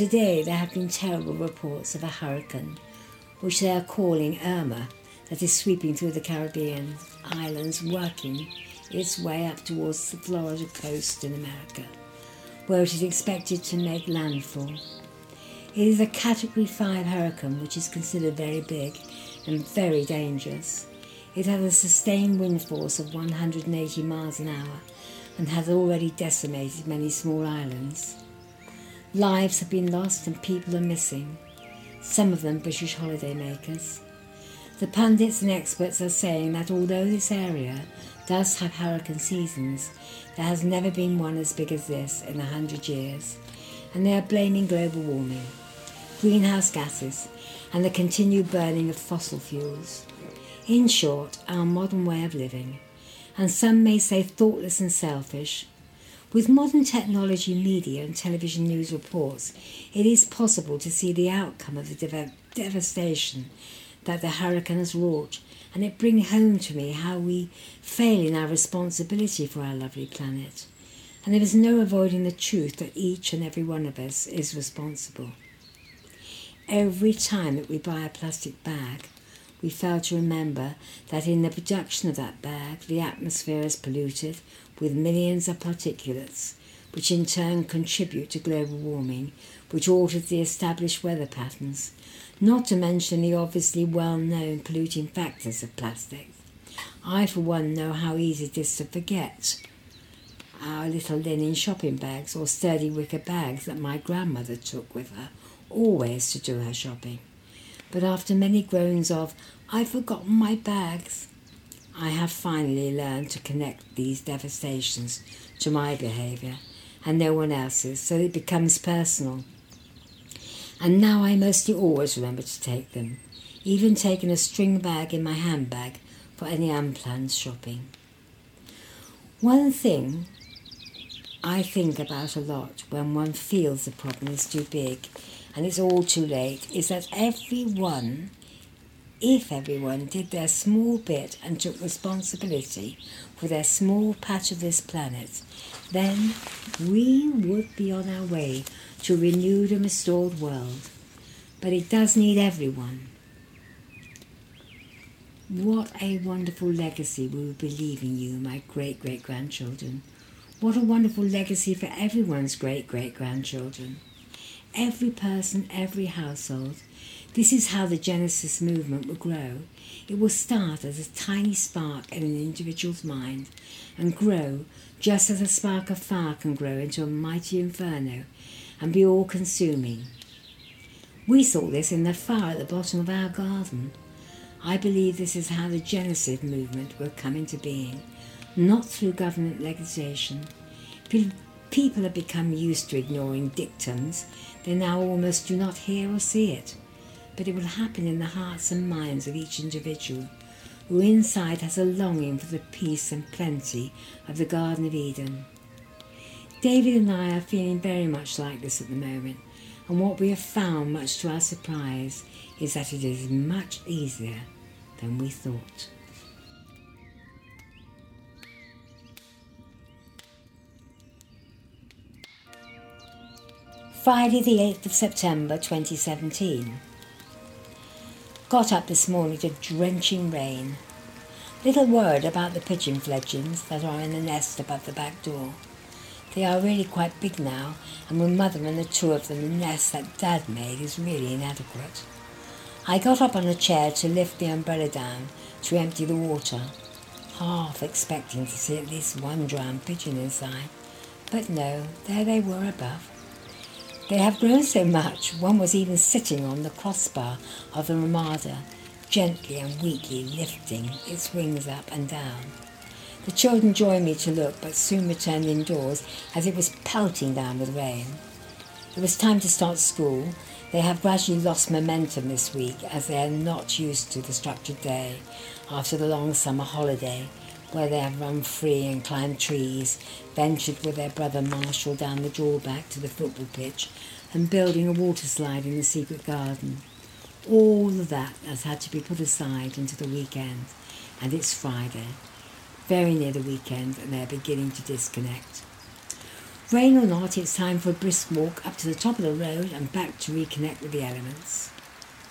today there have been terrible reports of a hurricane, which they are calling Irma, that is sweeping through the Caribbean islands, working its way up towards the Florida coast in America, where it is expected to make landfall. It is a Category 5 hurricane, which is considered very big and very dangerous. It has a sustained wind force of 180 miles an hour and has already decimated many small islands. Lives have been lost and people are missing, some of them British holidaymakers. The pundits and experts are saying that although this area does have hurricane seasons, there has never been one as big as this in a hundred years, and they are blaming global warming, greenhouse gases, and the continued burning of fossil fuels. In short, our modern way of living, and some may say thoughtless and selfish. With modern technology, media, and television news reports, it is possible to see the outcome of the dev- devastation that the hurricane has wrought, and it brings home to me how we fail in our responsibility for our lovely planet. And there is no avoiding the truth that each and every one of us is responsible. Every time that we buy a plastic bag, we fail to remember that in the production of that bag, the atmosphere is polluted with millions of particulates, which in turn contribute to global warming, which alters the established weather patterns, not to mention the obviously well known polluting factors of plastic. I, for one, know how easy it is to forget our little linen shopping bags or sturdy wicker bags that my grandmother took with her always to do her shopping. But after many groans of, I've forgotten my bags, I have finally learned to connect these devastations to my behaviour and no one else's, so it becomes personal and now I mostly always remember to take them, even taking a string bag in my handbag for any unplanned shopping. One thing I think about a lot when one feels the problem is too big and it's all too late is that everyone, if everyone did their small bit and took responsibility for their small patch of this planet, then we would be on our way to a renewed and restored world. But it does need everyone. What a wonderful legacy we will be leaving you, my great great grandchildren. What a wonderful legacy for everyone's great great grandchildren. Every person, every household. This is how the Genesis movement will grow. It will start as a tiny spark in an individual's mind and grow just as a spark of fire can grow into a mighty inferno and be all consuming. We saw this in the fire at the bottom of our garden. I believe this is how the Genesis movement will come into being, not through government legislation. People have become used to ignoring dictums. They now almost do not hear or see it. But it will happen in the hearts and minds of each individual who inside has a longing for the peace and plenty of the Garden of Eden. David and I are feeling very much like this at the moment, and what we have found, much to our surprise, is that it is much easier than we thought. Friday, the 8th of September 2017. Got up this morning to drenching rain. Little word about the pigeon fledglings that are in the nest above the back door. They are really quite big now, and with mother and the two of them, the nest that dad made is really inadequate. I got up on a chair to lift the umbrella down to empty the water, half expecting to see at least one drowned pigeon inside. But no, there they were above. They have grown so much, one was even sitting on the crossbar of the Ramada, gently and weakly lifting its wings up and down. The children joined me to look, but soon returned indoors as it was pelting down with rain. It was time to start school. They have gradually lost momentum this week as they are not used to the structured day after the long summer holiday, where they have run free and climbed trees, ventured with their brother Marshall down the drawback to the football pitch, and building a water slide in the secret garden. All of that has had to be put aside into the weekend, and it's Friday very near the weekend and they're beginning to disconnect. Rain or not, it's time for a brisk walk up to the top of the road and back to reconnect with the elements.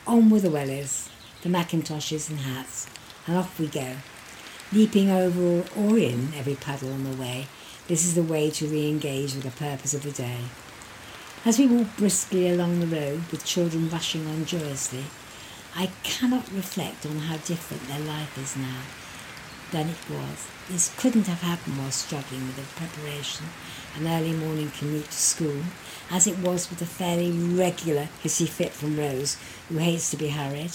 On with the wellies, the macintoshes and hats, and off we go. Leaping over or in every puddle on the way, this is the way to re-engage with the purpose of the day. As we walk briskly along the road with children rushing on joyously, I cannot reflect on how different their life is now than it was. This couldn't have happened while struggling with the preparation and early morning commute to school, as it was with the fairly regular hissy fit from Rose, who hates to be hurried,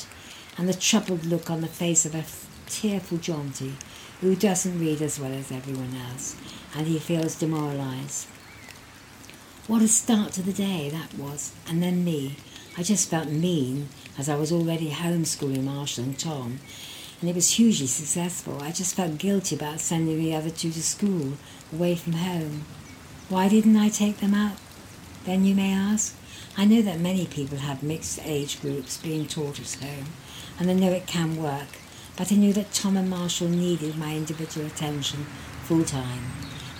and the troubled look on the face of a tearful Jonty, who doesn't read as well as everyone else, and he feels demoralised. What a start to the day that was. And then me. I just felt mean as I was already homeschooling Marshall and Tom. And it was hugely successful. I just felt guilty about sending the other two to school, away from home. Why didn't I take them out? Then you may ask. I know that many people have mixed age groups being taught at home, and I know it can work, but I knew that Tom and Marshall needed my individual attention full time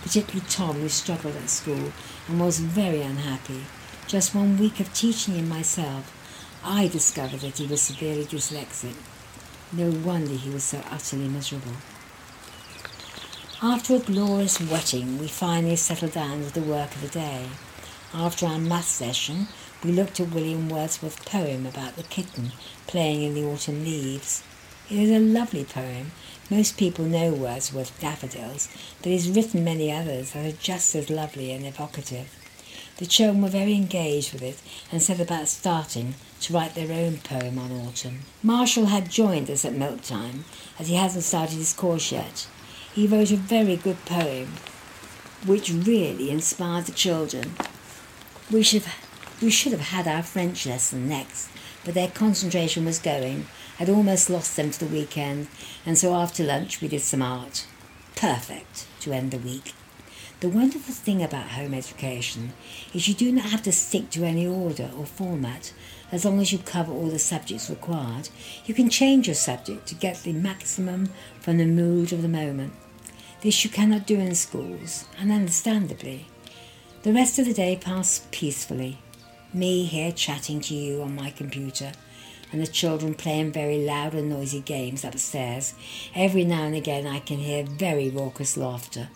particularly Tom, who struggled at school and was very unhappy. Just one week of teaching him myself, I discovered that he was severely dyslexic. No wonder he was so utterly miserable. After a glorious wetting, we finally settled down to the work of the day. After our math session, we looked at William Wordsworth's poem about the kitten playing in the autumn leaves. It is a lovely poem most people know Wordsworth's Daffodils, but he's written many others that are just as lovely and evocative. The children were very engaged with it and set about starting to write their own poem on autumn. Marshall had joined us at milk time, as he hasn't started his course yet. He wrote a very good poem, which really inspired the children. We should have, we should have had our French lesson next, but their concentration was going, I'd almost lost them to the weekend, and so after lunch we did some art. Perfect to end the week. The wonderful thing about home education is you do not have to stick to any order or format as long as you cover all the subjects required. You can change your subject to get the maximum from the mood of the moment. This you cannot do in schools, and understandably. The rest of the day passed peacefully. Me here chatting to you on my computer and the children playing very loud and noisy games upstairs. Every now and again I can hear very raucous laughter.